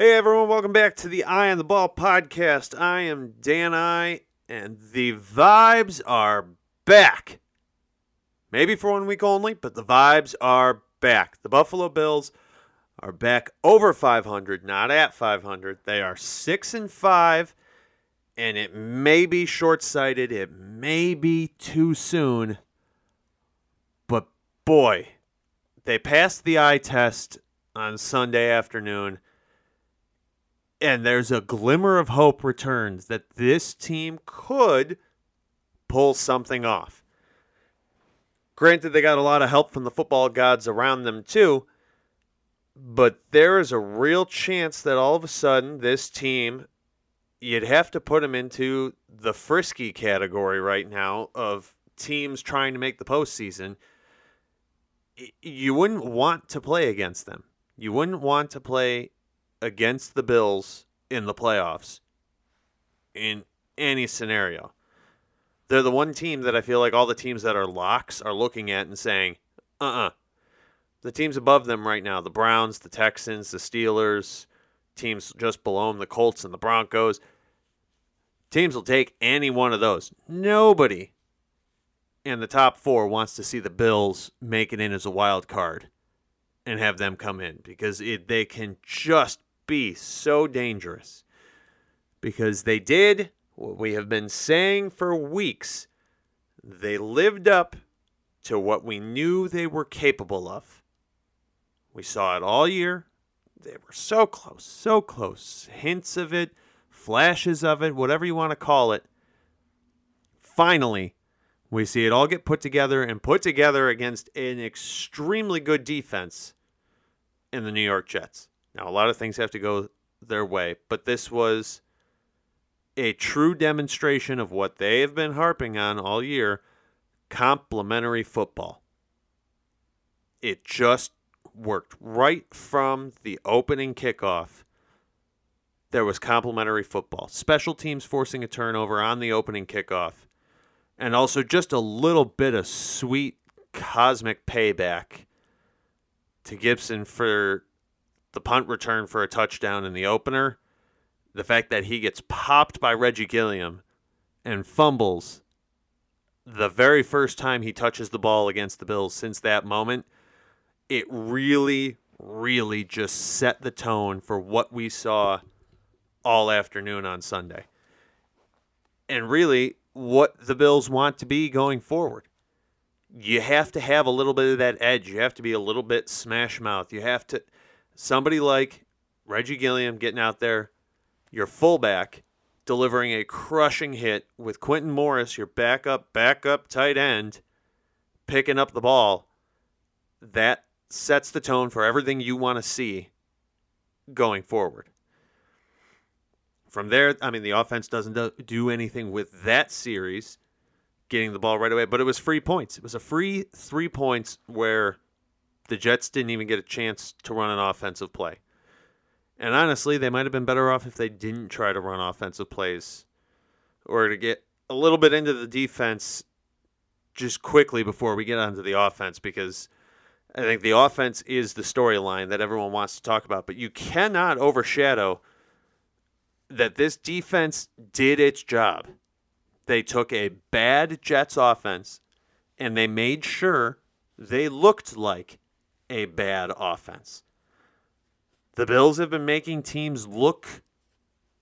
Hey everyone, welcome back to the Eye on the Ball podcast. I am Dan I, and the vibes are back. Maybe for one week only, but the vibes are back. The Buffalo Bills are back over 500, not at 500. They are 6 and 5, and it may be short-sighted, it may be too soon. But boy, they passed the eye test on Sunday afternoon and there's a glimmer of hope returns that this team could pull something off. Granted, they got a lot of help from the football gods around them, too, but there is a real chance that all of a sudden this team, you'd have to put them into the frisky category right now of teams trying to make the postseason. You wouldn't want to play against them. You wouldn't want to play against the Bills in the playoffs in any scenario. They're the one team that I feel like all the teams that are locks are looking at and saying, uh uh-uh. uh The teams above them right now, the Browns, the Texans, the Steelers, teams just below them, the Colts and the Broncos, teams will take any one of those. Nobody in the top four wants to see the Bills make it in as a wild card and have them come in because it, they can just be so dangerous because they did what we have been saying for weeks. They lived up to what we knew they were capable of. We saw it all year. They were so close, so close. Hints of it, flashes of it, whatever you want to call it. Finally, we see it all get put together and put together against an extremely good defense in the New York Jets. Now, a lot of things have to go their way, but this was a true demonstration of what they have been harping on all year complementary football. It just worked right from the opening kickoff. There was complementary football, special teams forcing a turnover on the opening kickoff, and also just a little bit of sweet cosmic payback to Gipson for the punt return for a touchdown in the opener, the fact that he gets popped by Reggie Gilliam and fumbles the very first time he touches the ball against the Bills since that moment, it really, really just set the tone for what we saw all afternoon on Sunday. And really, what the Bills want to be going forward. You have to have a little bit of that edge. You have to be a little bit smash mouth. You have to somebody like Reggie Gilliam getting out there, your fullback delivering a crushing hit with Quintin Morris, your backup, backup tight end, picking up the ball. That sets the tone for everything you want to see going forward. From there, I mean, the offense doesn't do anything with that series, getting the ball right away, but it was free points. It was a free three points where the Jets didn't even get a chance to run an offensive play. And honestly, they might have been better off if they didn't try to run offensive plays or to get a little bit into the defense just quickly before we get onto the offense because I think the offense is the storyline that everyone wants to talk about. But you cannot overshadow that this defense did its job. They took a bad Jets offense and they made sure they looked like a bad offense. The Bills have been making teams look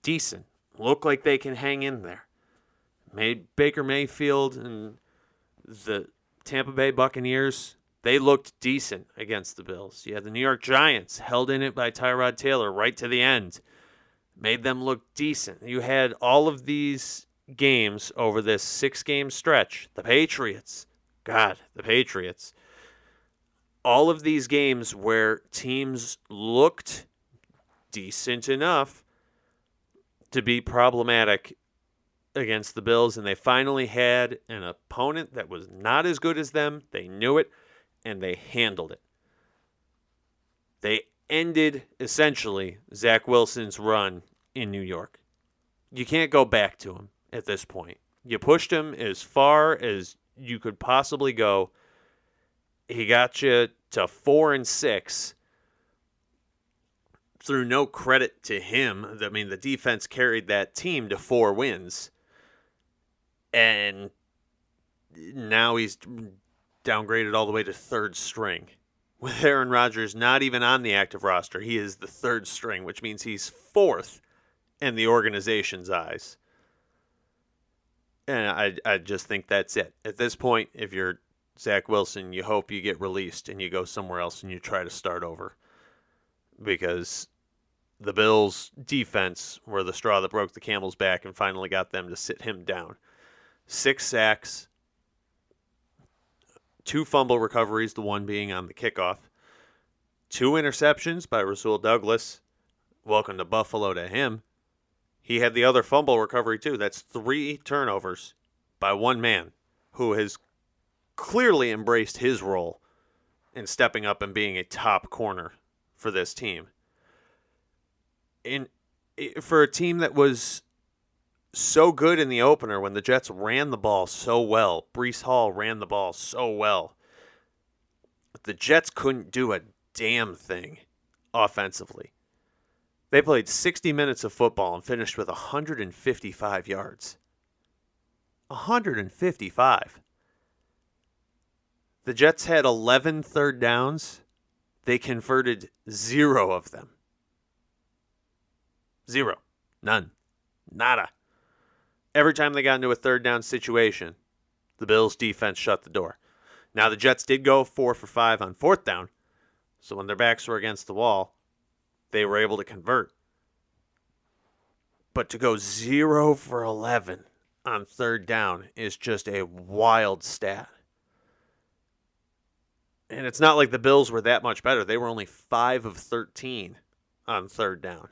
decent, look like they can hang in there. Made Baker Mayfield and the Tampa Bay Buccaneers, they looked decent against the Bills. You had the New York Giants held in it by Tyrod Taylor right to the end, made them look decent. You had all of these games over this six game stretch. The Patriots, God, the Patriots all of these games where teams looked decent enough to be problematic against the Bills, and they finally had an opponent that was not as good as them. They knew it, and they handled it. They ended essentially Zach Wilson's run in New York. You can't go back to him at this point. You pushed him as far as you could possibly go. He got you to four and six. through no credit to him, I mean, the defense carried that team to four wins. And now he's downgraded all the way to third string. With Aaron Rodgers not even on the active roster, he is the third string, which means he's fourth in the organization's eyes. And I, I just think that's it. At this point, if you're Zach Wilson, you hope you get released and you go somewhere else and you try to start over. Because the Bills' defense were the straw that broke the camel's back and finally got them to sit him down. Six sacks, two fumble recoveries, the one being on the kickoff, two interceptions by Rasul Douglas. Welcome to Buffalo to him. He had the other fumble recovery too. That's three turnovers by one man who has clearly embraced his role in stepping up and being a top corner for this team. In for a team that was so good in the opener when the Jets ran the ball so well, Breece Hall ran the ball so well. The Jets couldn't do a damn thing offensively. They played 60 minutes of football and finished with 155 yards. 155. The Jets had 11 third downs. They converted zero of them. Zero. None. Nada. Every time they got into a third down situation, the Bills' defense shut the door. Now, the Jets did go four for five on fourth down. So when their backs were against the wall, they were able to convert. But to go zero for 11 on third down is just a wild stat. And it's not like the Bills were that much better. They were only 5 of 13 on third down.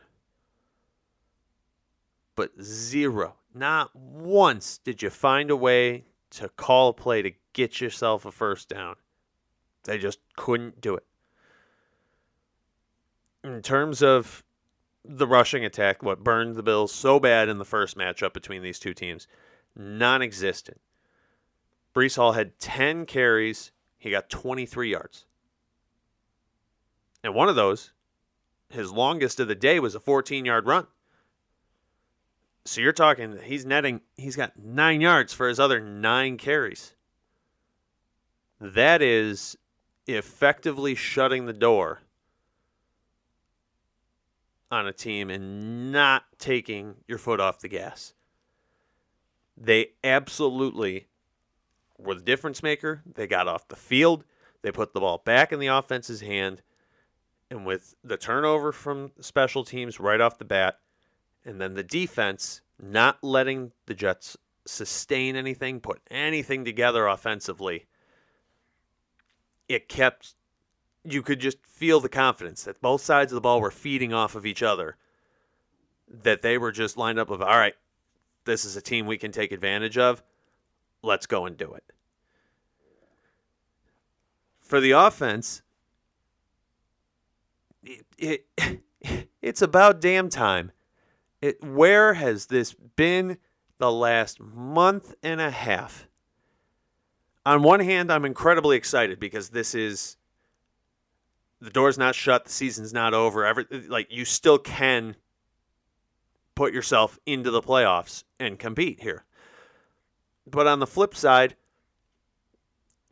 But zero, not once did you find a way to call a play to get yourself a first down. They just couldn't do it in terms of the rushing attack, what burned the Bills so bad in the first matchup between these two teams, non existent. Breece Hall had 10 carries, he got 23 yards. And one of those, his longest of the day, was a 14 yard run. So you're talking, he's netting, he's got nine yards for his other nine carries. That is effectively shutting the door on a team and not taking your foot off the gas. They absolutely were the difference maker. They got off the field. They put the ball back in the offense's hand. And with the turnover from special teams right off the bat, and then the defense not letting the Jets sustain anything, put anything together offensively, it kept you could just feel the confidence that both sides of the ball were feeding off of each other. That they were just lined up of, all right, this is a team we can take advantage of. Let's go and do it. For the offense, it, it it's about damn time. It where has this been the last month and a half? On one hand, I'm incredibly excited because this is the door's not shut, the season's not over. Every like you still can put yourself into the playoffs and compete here. But on the flip side,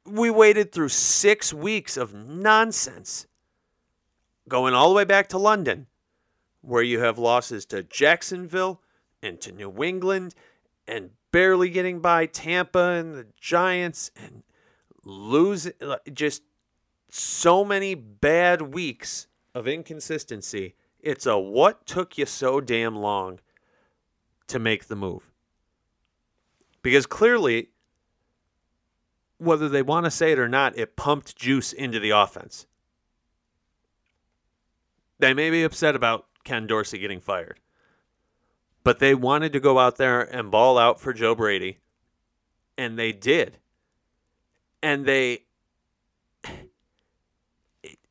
we waited through 6 weeks of nonsense going all the way back to London where you have losses to Jacksonville and to New England and barely getting by Tampa and the Giants and losing just so many bad weeks of inconsistency. It's a what took you so damn long to make the move? Because clearly, whether they want to say it or not, it pumped juice into the offense. They may be upset about Ken Dorsey getting fired, but they wanted to go out there and ball out for Joe Brady, and they did. And they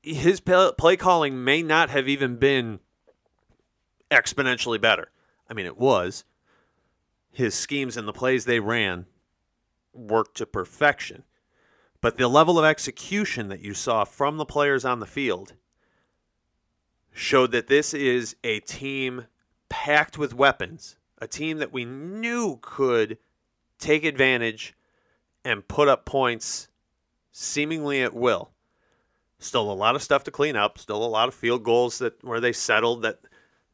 his play calling may not have even been exponentially better. I mean, it was. His schemes and the plays they ran worked to perfection. But the level of execution that you saw from the players on the field showed that this is a team packed with weapons, a team that we knew could take advantage and put up points seemingly at will. Still a lot of stuff to clean up, still a lot of field goals that where they settled that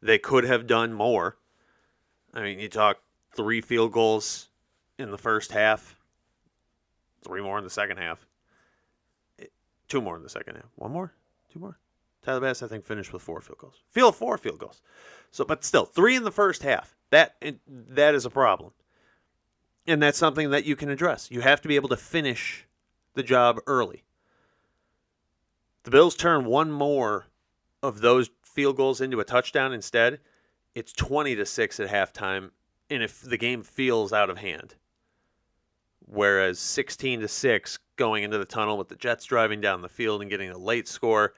they could have done more. I mean, you talk three field goals in the first half, three more in the second half, two more in the second half, one more, two more. Tyler Bass, I think, finished with four field goals. Field four field goals. So, but still, three in the first half. That that is a problem, and that's something that you can address. You have to be able to finish the job early. The Bills turn one more of those field goals into a touchdown instead. It's twenty to six at halftime, and if the game feels out of hand. Whereas sixteen to six going into the tunnel with the Jets driving down the field and getting a late score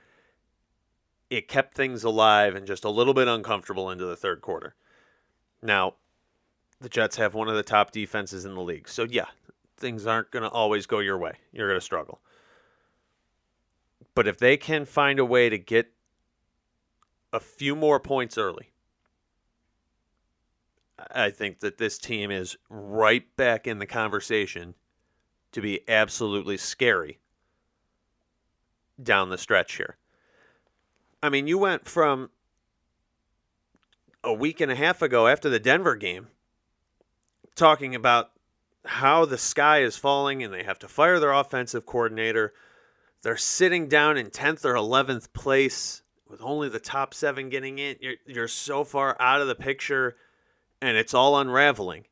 it kept things alive and just a little bit uncomfortable into the third quarter. Now, the Jets have one of the top defenses in the league. So, yeah, things aren't going to always go your way. You're going to struggle. But if they can find a way to get a few more points early, I think that this team is right back in the conversation to be absolutely scary down the stretch here. I mean, you went from a week and a half ago after the Denver game talking about how the sky is falling and they have to fire their offensive coordinator. They're sitting down in 10th or 11th place with only the top seven getting in. You're, you're so far out of the picture and it's all unraveling.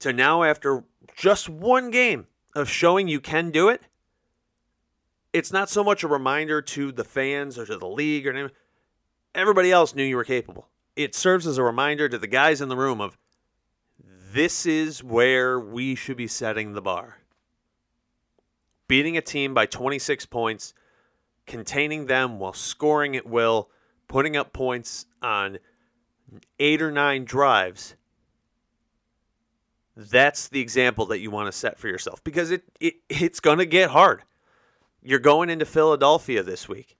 To now, after just one game of showing you can do it, it's not so much a reminder to the fans or to the league or anything. Everybody else knew you were capable. It serves as a reminder to the guys in the room of this is where we should be setting the bar. Beating a team by 26 points, containing them while scoring at will, putting up points on eight or nine drives. That's the example that you want to set for yourself because it, it it's going to get hard. You're going into Philadelphia this week.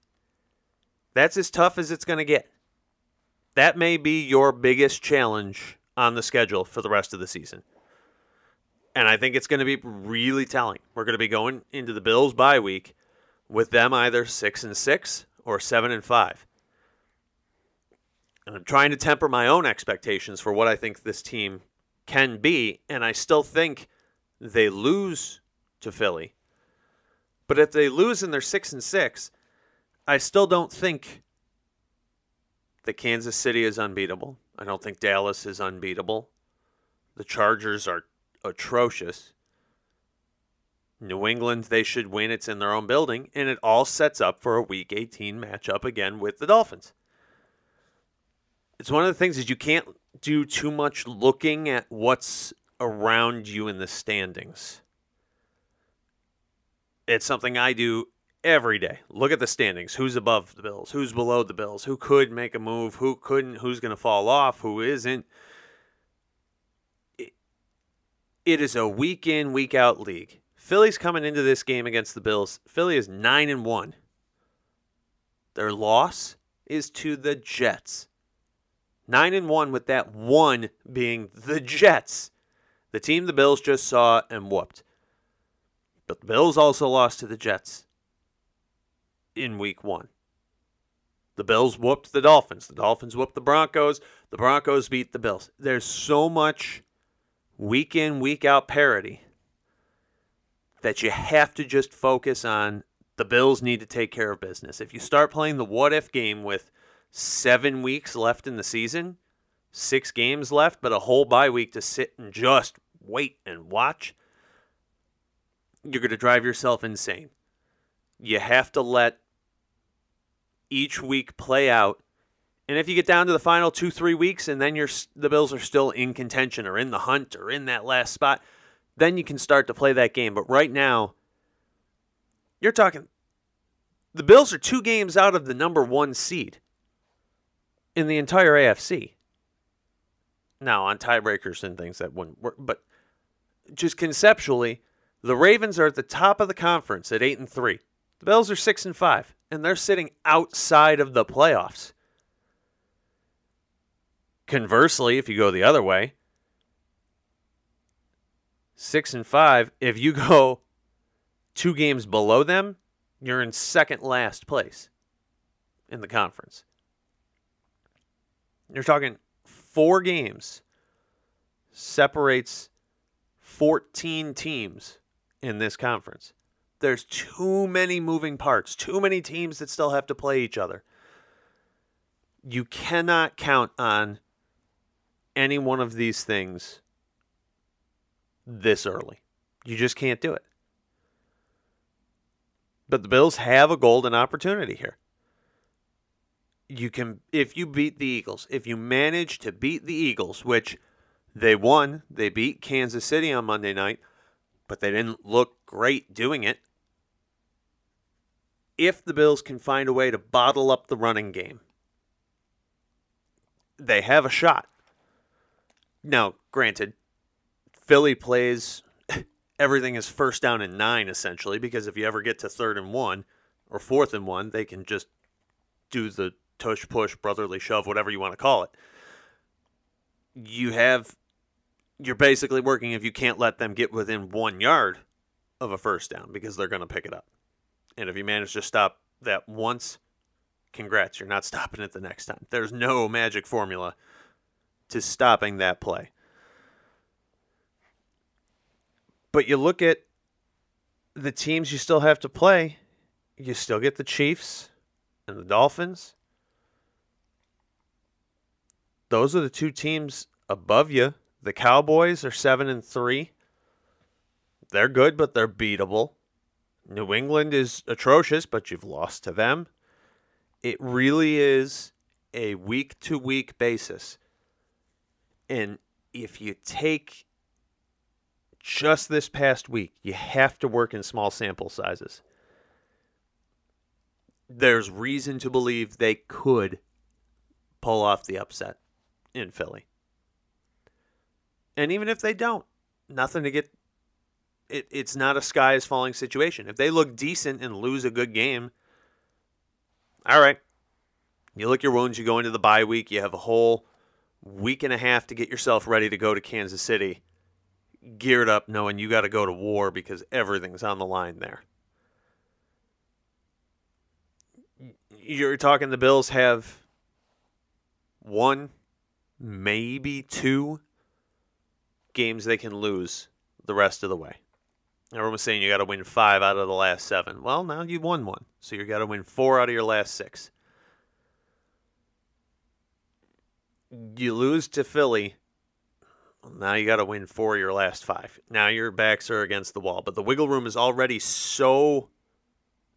That's as tough as it's going to get. That may be your biggest challenge on the schedule for the rest of the season. And I think it's going to be really telling. We're going to be going into the Bills bye week with them either 6 and 6 or 7 and 5. And I'm trying to temper my own expectations for what I think this team can be, and I still think they lose to Philly but if they lose and they're six and six, I still don't think that Kansas City is unbeatable. I don't think Dallas is unbeatable. The Chargers are atrocious. New England, they should win. It's in their own building, and it all sets up for a Week 18 matchup again with the Dolphins. It's one of the things is you can't do too much looking at what's around you in the standings. It's something I do every day. Look at the standings. Who's above the Bills? Who's below the Bills? Who could make a move? Who couldn't? Who's going to fall off? Who isn't? It, it is a week in, week out league. Philly's coming into this game against the Bills. Philly is 9 and 1. Their loss is to the Jets. 9 and 1 with that one being the Jets. The team the Bills just saw and whooped. But the Bills also lost to the Jets in week one. The Bills whooped the Dolphins. The Dolphins whooped the Broncos. The Broncos beat the Bills. There's so much week in, week out parity that you have to just focus on the Bills need to take care of business. If you start playing the what if game with seven weeks left in the season, six games left, but a whole bye week to sit and just wait and watch, you're going to drive yourself insane. You have to let each week play out. And if you get down to the final two, three weeks and then you're, the Bills are still in contention or in the hunt or in that last spot, then you can start to play that game. But right now, you're talking the Bills are two games out of the number one seed in the entire AFC. Now, on tiebreakers and things that wouldn't work, but just conceptually, the Ravens are at the top of the conference at 8 and 3. The Bills are 6 and 5 and they're sitting outside of the playoffs. Conversely, if you go the other way, 6 and 5, if you go 2 games below them, you're in second last place in the conference. You're talking 4 games separates 14 teams in this conference. There's too many moving parts, too many teams that still have to play each other. You cannot count on any one of these things this early. You just can't do it. But the Bills have a golden opportunity here. You can if you beat the Eagles, if you manage to beat the Eagles, which they won, they beat Kansas City on Monday night, but they didn't look great doing it if the Bills can find a way to bottle up the running game, they have a shot. Now, granted, Philly plays everything is first down and nine essentially because if you ever get to third and one or fourth and one, they can just do the tush push, brotherly shove, whatever you want to call it. You have you're basically working if you can't let them get within one yard of a first down because they're going to pick it up. And if you manage to stop that once, congrats, you're not stopping it the next time. There's no magic formula to stopping that play. But you look at the teams you still have to play, you still get the Chiefs and the Dolphins. Those are the two teams above you. The Cowboys are 7 and 3. They're good, but they're beatable. New England is atrocious, but you've lost to them. It really is a week to week basis. And if you take just this past week, you have to work in small sample sizes. There's reason to believe they could pull off the upset in Philly. And even if they don't, nothing to get it, it's not a sky is falling situation. If they look decent and lose a good game, all right. You lick your wounds, you go into the bye week, you have a whole week and a half to get yourself ready to go to Kansas City, geared up knowing you got to go to war because everything's on the line there. You're talking the Bills have one, maybe two games they can lose the rest of the way. Everyone was saying you got to win five out of the last seven. Well, now you won one, so you got to win four out of your last six. You lose to Philly. Now you got to win four of your last five. Now your backs are against the wall, but the wiggle room is already so,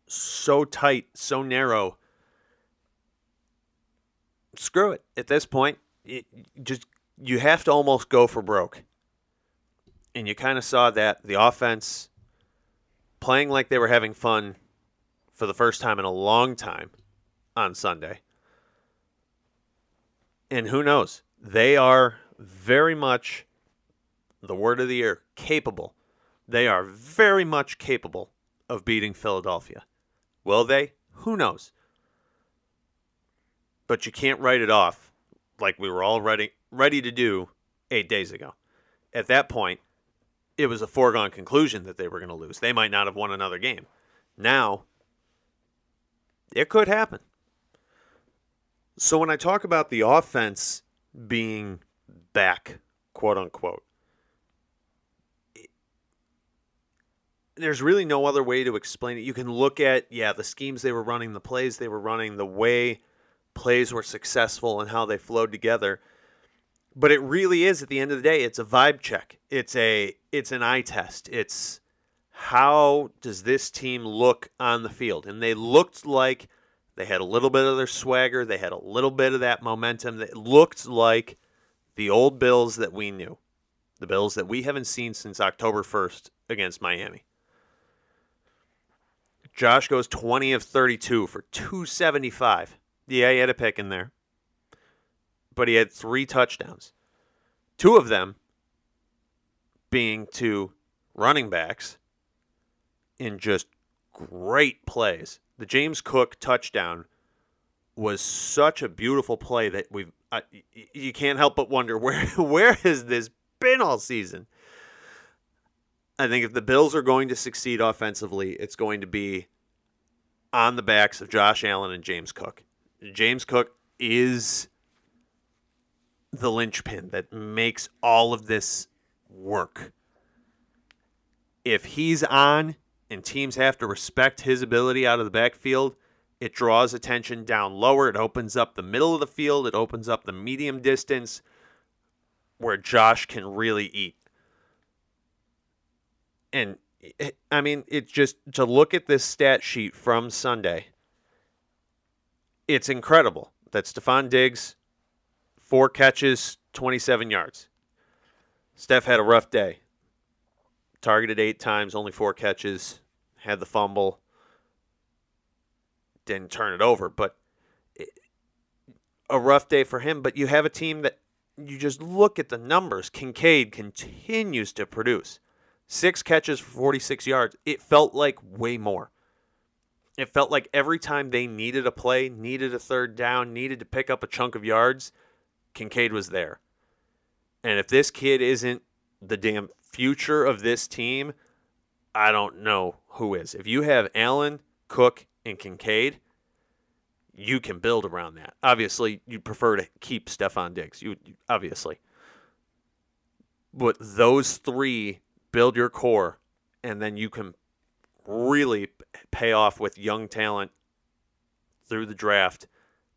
so tight, so narrow. Screw it. At this point, it, just you have to almost go for broke and you kind of saw that the offense playing like they were having fun for the first time in a long time on Sunday. And who knows? They are very much the word of the year capable. They are very much capable of beating Philadelphia. Will they? Who knows? But you can't write it off like we were all ready, ready to do eight days ago. At that point, it was a foregone conclusion that they were going to lose. They might not have won another game. Now, it could happen. So when I talk about the offense being back, quote unquote, there's really no other way to explain it. You can look at, yeah, the schemes they were running, the plays they were running, the way plays were successful, and how they flowed together. But it really is at the end of the day it's a vibe check. It's a it's an eye test. It's how does this team look on the field? And they looked like they had a little bit of their swagger. They had a little bit of that momentum. That looked like the old bills that we knew the bills that we haven't seen since october 1st against miami. Josh goes 20 of 32 for 275 yeah he had a pick in there but he had three touchdowns. Two of them being to running backs in just great plays. The James Cook touchdown was such a beautiful play that uh, you can't help but wonder where where has this been all season. I think if the Bills are going to succeed offensively, it's going to be on the backs of Josh Allen and James Cook. James Cook is the linchpin that makes all of this work. If he's on and teams have to respect his ability out of the backfield, it draws attention down lower. It opens up the middle of the field. It opens up the medium distance where Josh can really eat. And I mean, it's just to look at this stat sheet from Sunday, it's incredible that Stefon Diggs, four catches, 27 yards. Steph had a rough day. Targeted eight times, only four catches, had the fumble, didn't turn it over. But a rough day for him. But you have a team that you just look at the numbers. Kincaid continues to produce six catches for 46 yards. It felt like way more. It felt like every time they needed a play, needed a third down, needed to pick up a chunk of yards, Kincaid was there. And if this kid isn't the damn future of this team, I don't know who is. If you have Allen, Cook, and Kincaid, you can build around that. Obviously, you prefer to keep Stefon Diggs. You obviously. But those three build your core and then you can really pay off with young talent through the draft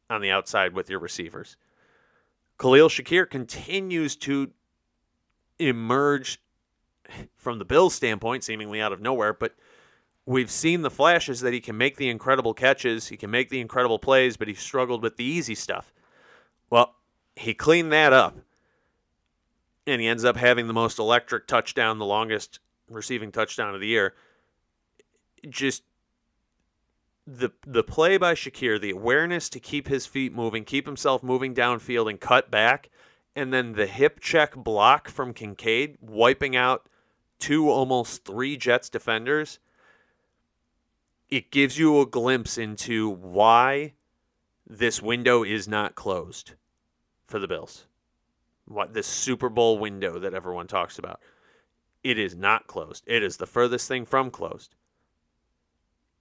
on the outside with your receivers. Khalil Shakir continues to emerge from the Bills' standpoint, seemingly out of nowhere, but we've seen the flashes that he can make the incredible catches, he can make the incredible plays, but he struggled with the easy stuff. Well, he cleaned that up. And he ends up having the most electric touchdown, the longest receiving touchdown of the year. Just the the play by Shakir, the awareness to keep his feet moving, keep himself moving downfield and cut back, and then the hip check block from Kincaid, wiping out two almost three Jets defenders. It gives you a glimpse into why this window is not closed for the Bills. What this Super Bowl window that everyone talks about. It is not closed. It is the furthest thing from closed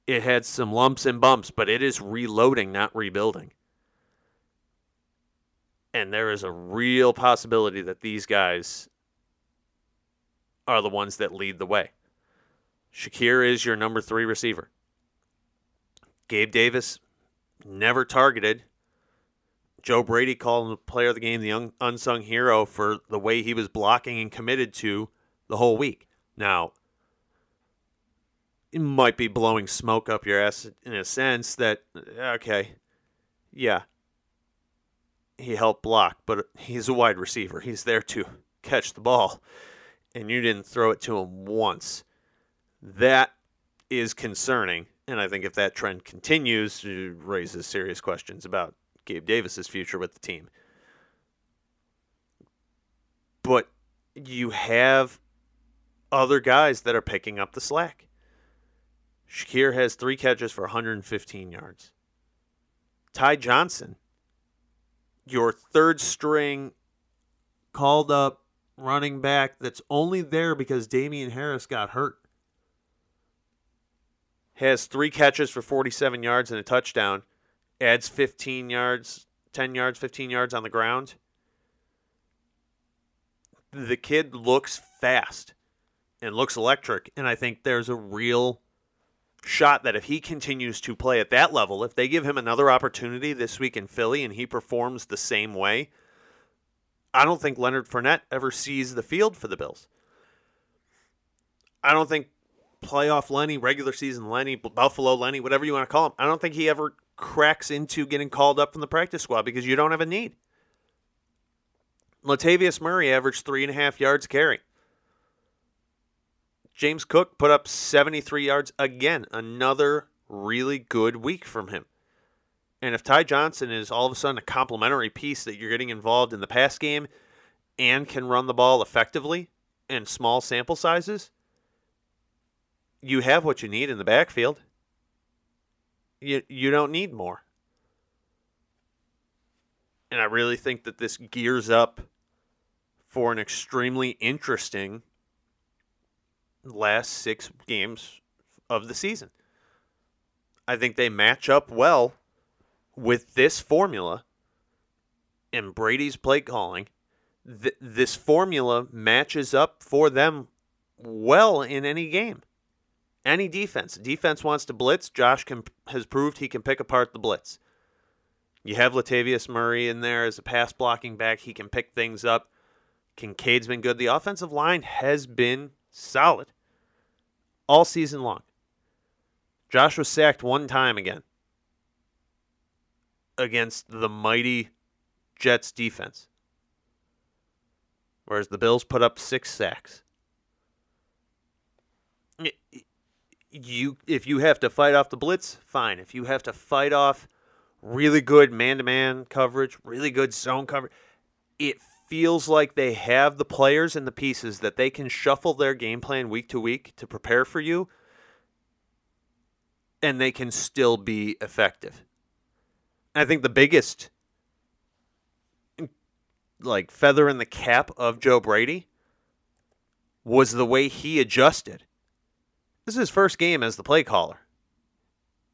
it had some lumps and bumps, but it is reloading, not rebuilding. And there is a real possibility that these guys are the ones that lead the way. Shakir is your number three receiver. Gabe Davis, never targeted. Joe Brady called him the player of the game, the unsung hero for the way he was blocking and committed to the whole week. Now, might be blowing smoke up your ass in a sense that okay, yeah, he helped block, but he's a wide receiver. He's there to catch the ball, and you didn't throw it to him once. That is concerning, and I think if that trend continues, it raises serious questions about Gabe Davis's future with the team. But you have other guys that are picking up the slack. Shakir has three catches for 115 yards. Ty Johnson, your third string called up running back that's only there because Damien Harris got hurt, has three catches for 47 yards and a touchdown, adds 15 yards, 10 yards, 15 yards on the ground. The kid looks fast and looks electric, and I think there's a real shot that if he continues to play at that level, if they give him another opportunity this week in Philly and he performs the same way, I don't think Leonard Fournette ever sees the field for the Bills. I don't think playoff Lenny, regular season Lenny, Buffalo Lenny, whatever you want to call him, I don't think he ever cracks into getting called up from the practice squad because you don't have a need. Latavius Murray averaged three and a half yards carry. James Cook put up 73 yards again. Another really good week from him. And if Ty Johnson is all of a sudden a complementary piece that you're getting involved in the pass game and can run the ball effectively in small sample sizes, you have what you need in the backfield. You you don't need more. And I really think that this gears up for an extremely interesting last 6 games of the season. I think they match up well with this formula and Brady's play calling. Th- this formula matches up for them well in any game. Any defense. Defense wants to blitz. Josh can, has proved he can pick apart the blitz. You have Latavius Murray in there as a pass blocking back. He can pick things up. Kincaid's been good. The offensive line has been solid all season long. Josh was sacked one time again against the mighty Jets defense. Whereas the Bills put up six sacks. You if you have to fight off the blitz, fine. If you have to fight off really good man-to-man coverage, really good zone coverage, it feels like they have the players and the pieces that they can shuffle their game plan week to week to prepare for you and they can still be effective. I think the biggest like feather in the cap of Joe Brady was the way he adjusted. This is his first game as the play caller.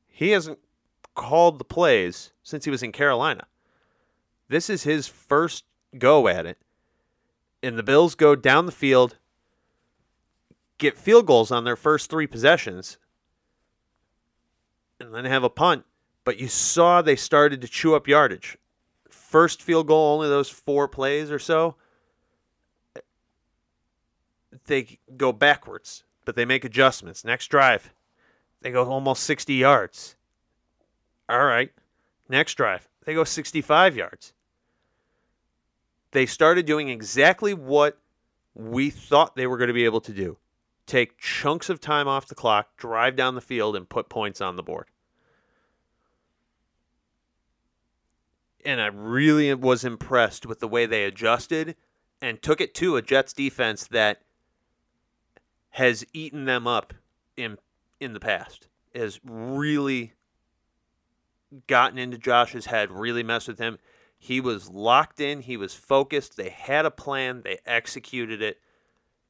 He hasn't called the plays since he was in Carolina. This is his first go at it. And the Bills go down the field, get field goals on their first three possessions, and then have a punt. But you saw they started to chew up yardage. First field goal, only those four plays or so. They go backwards, but they make adjustments. Next drive, they go almost 60 yards. All right. Next drive, they go 65 yards. They started doing exactly what we thought they were going to be able to do take chunks of time off the clock, drive down the field, and put points on the board. And I really was impressed with the way they adjusted and took it to a Jets defense that has eaten them up in in the past. Has really gotten into Josh's head, really messed with him. He was locked in, he was focused, they had a plan, they executed it,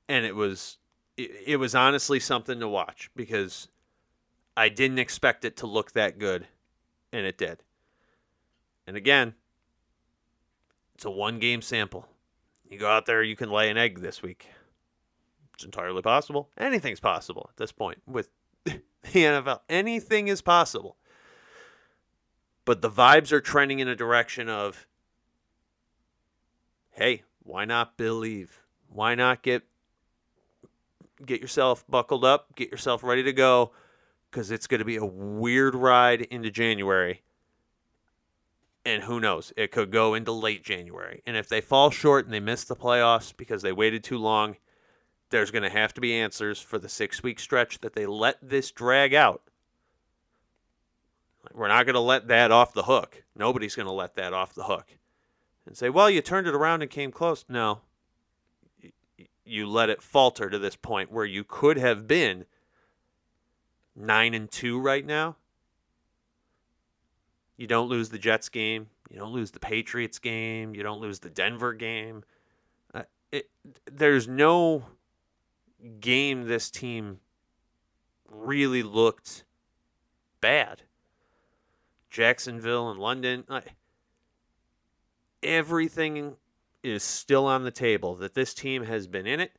and it was it, it was honestly something to watch because I didn't expect it to look that good, and it did. And again, it's a one game sample. You go out there, you can lay an egg this week. It's entirely possible. Anything's possible at this point with the NFL. Anything is possible. But the vibes are trending in a direction of hey, why not believe? Why not get get yourself buckled up, get yourself ready to go cuz it's going to be a weird ride into January. And who knows, it could go into late January. And if they fall short and they miss the playoffs because they waited too long, there's going to have to be answers for the 6-week stretch that they let this drag out we're not going to let that off the hook. Nobody's going to let that off the hook. And say, well, you turned it around and came close. No. You let it falter to this point where you could have been 9 and 2 right now. You don't lose the Jets game. You don't lose the Patriots game. You don't lose the Denver game. Uh, it, there's no game this team really looked bad. Jacksonville and London. Everything is still on the table that this team has been in it.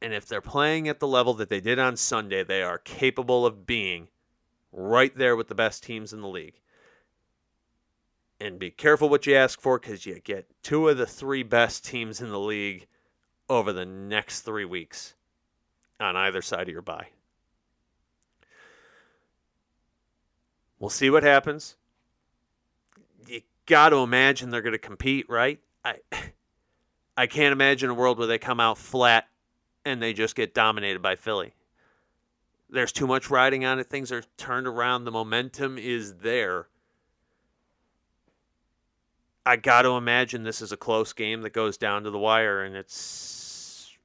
And if they're playing at the level that they did on Sunday, they are capable of being right there with the best teams in the league. And be careful what you ask for because you get two of the three best teams in the league over the next three weeks on either side of your bye. We'll see what happens. You got to imagine they're going to compete, right? I I can't imagine a world where they come out flat and they just get dominated by Philly. There's too much riding on it. Things are turned around. The momentum is there. I got to imagine this is a close game that goes down to the wire and it's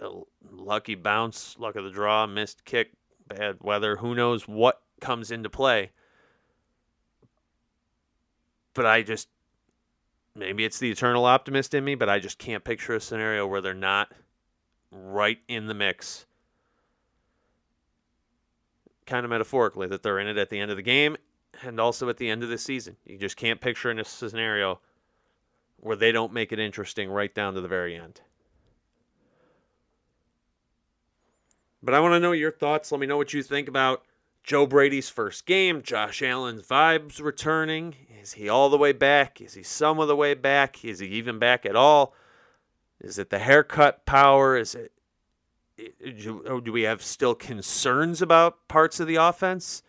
a lucky bounce, luck of the draw, missed kick, bad weather. Who knows what comes into play? But I just, maybe it's the eternal optimist in me, but I just can't picture a scenario where they're not right in the mix. Kind of metaphorically, that they're in it at the end of the game and also at the end of the season. You just can't picture in a scenario where they don't make it interesting right down to the very end. But I want to know your thoughts. Let me know what you think about Joe Brady's first game, Josh Allen's vibes returning. Is he all the way back? Is he some of the way back? Is he even back at all? Is it the haircut power? Is it oh, do we have still concerns about parts of the offense?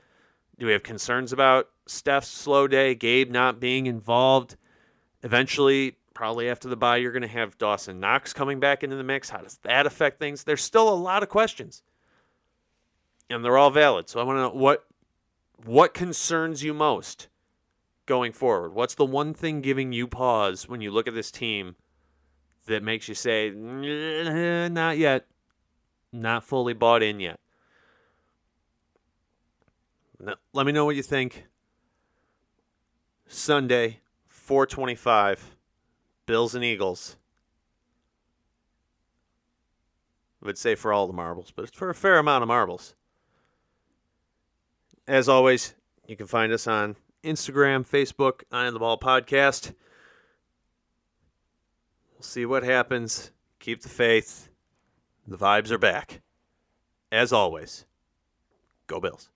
Do we have concerns about Steph's slow day, Gabe not being involved? Eventually, probably after the bye, you're going to have Dawson Knox coming back into the mix. How does that affect things? There's still a lot of questions, and they're all valid. So I want to know what what concerns you most going forward. What's the one thing giving you pause when you look at this team that makes you say, not yet, not fully bought in yet? Let me know what you think. Sunday, 425, Bills and Eagles. I would say for all the marbles, but for a fair amount of marbles. As always, you can find us on Instagram, Facebook, I on the Ball Podcast. We'll see what happens. Keep the faith. The vibes are back. As always, go Bills.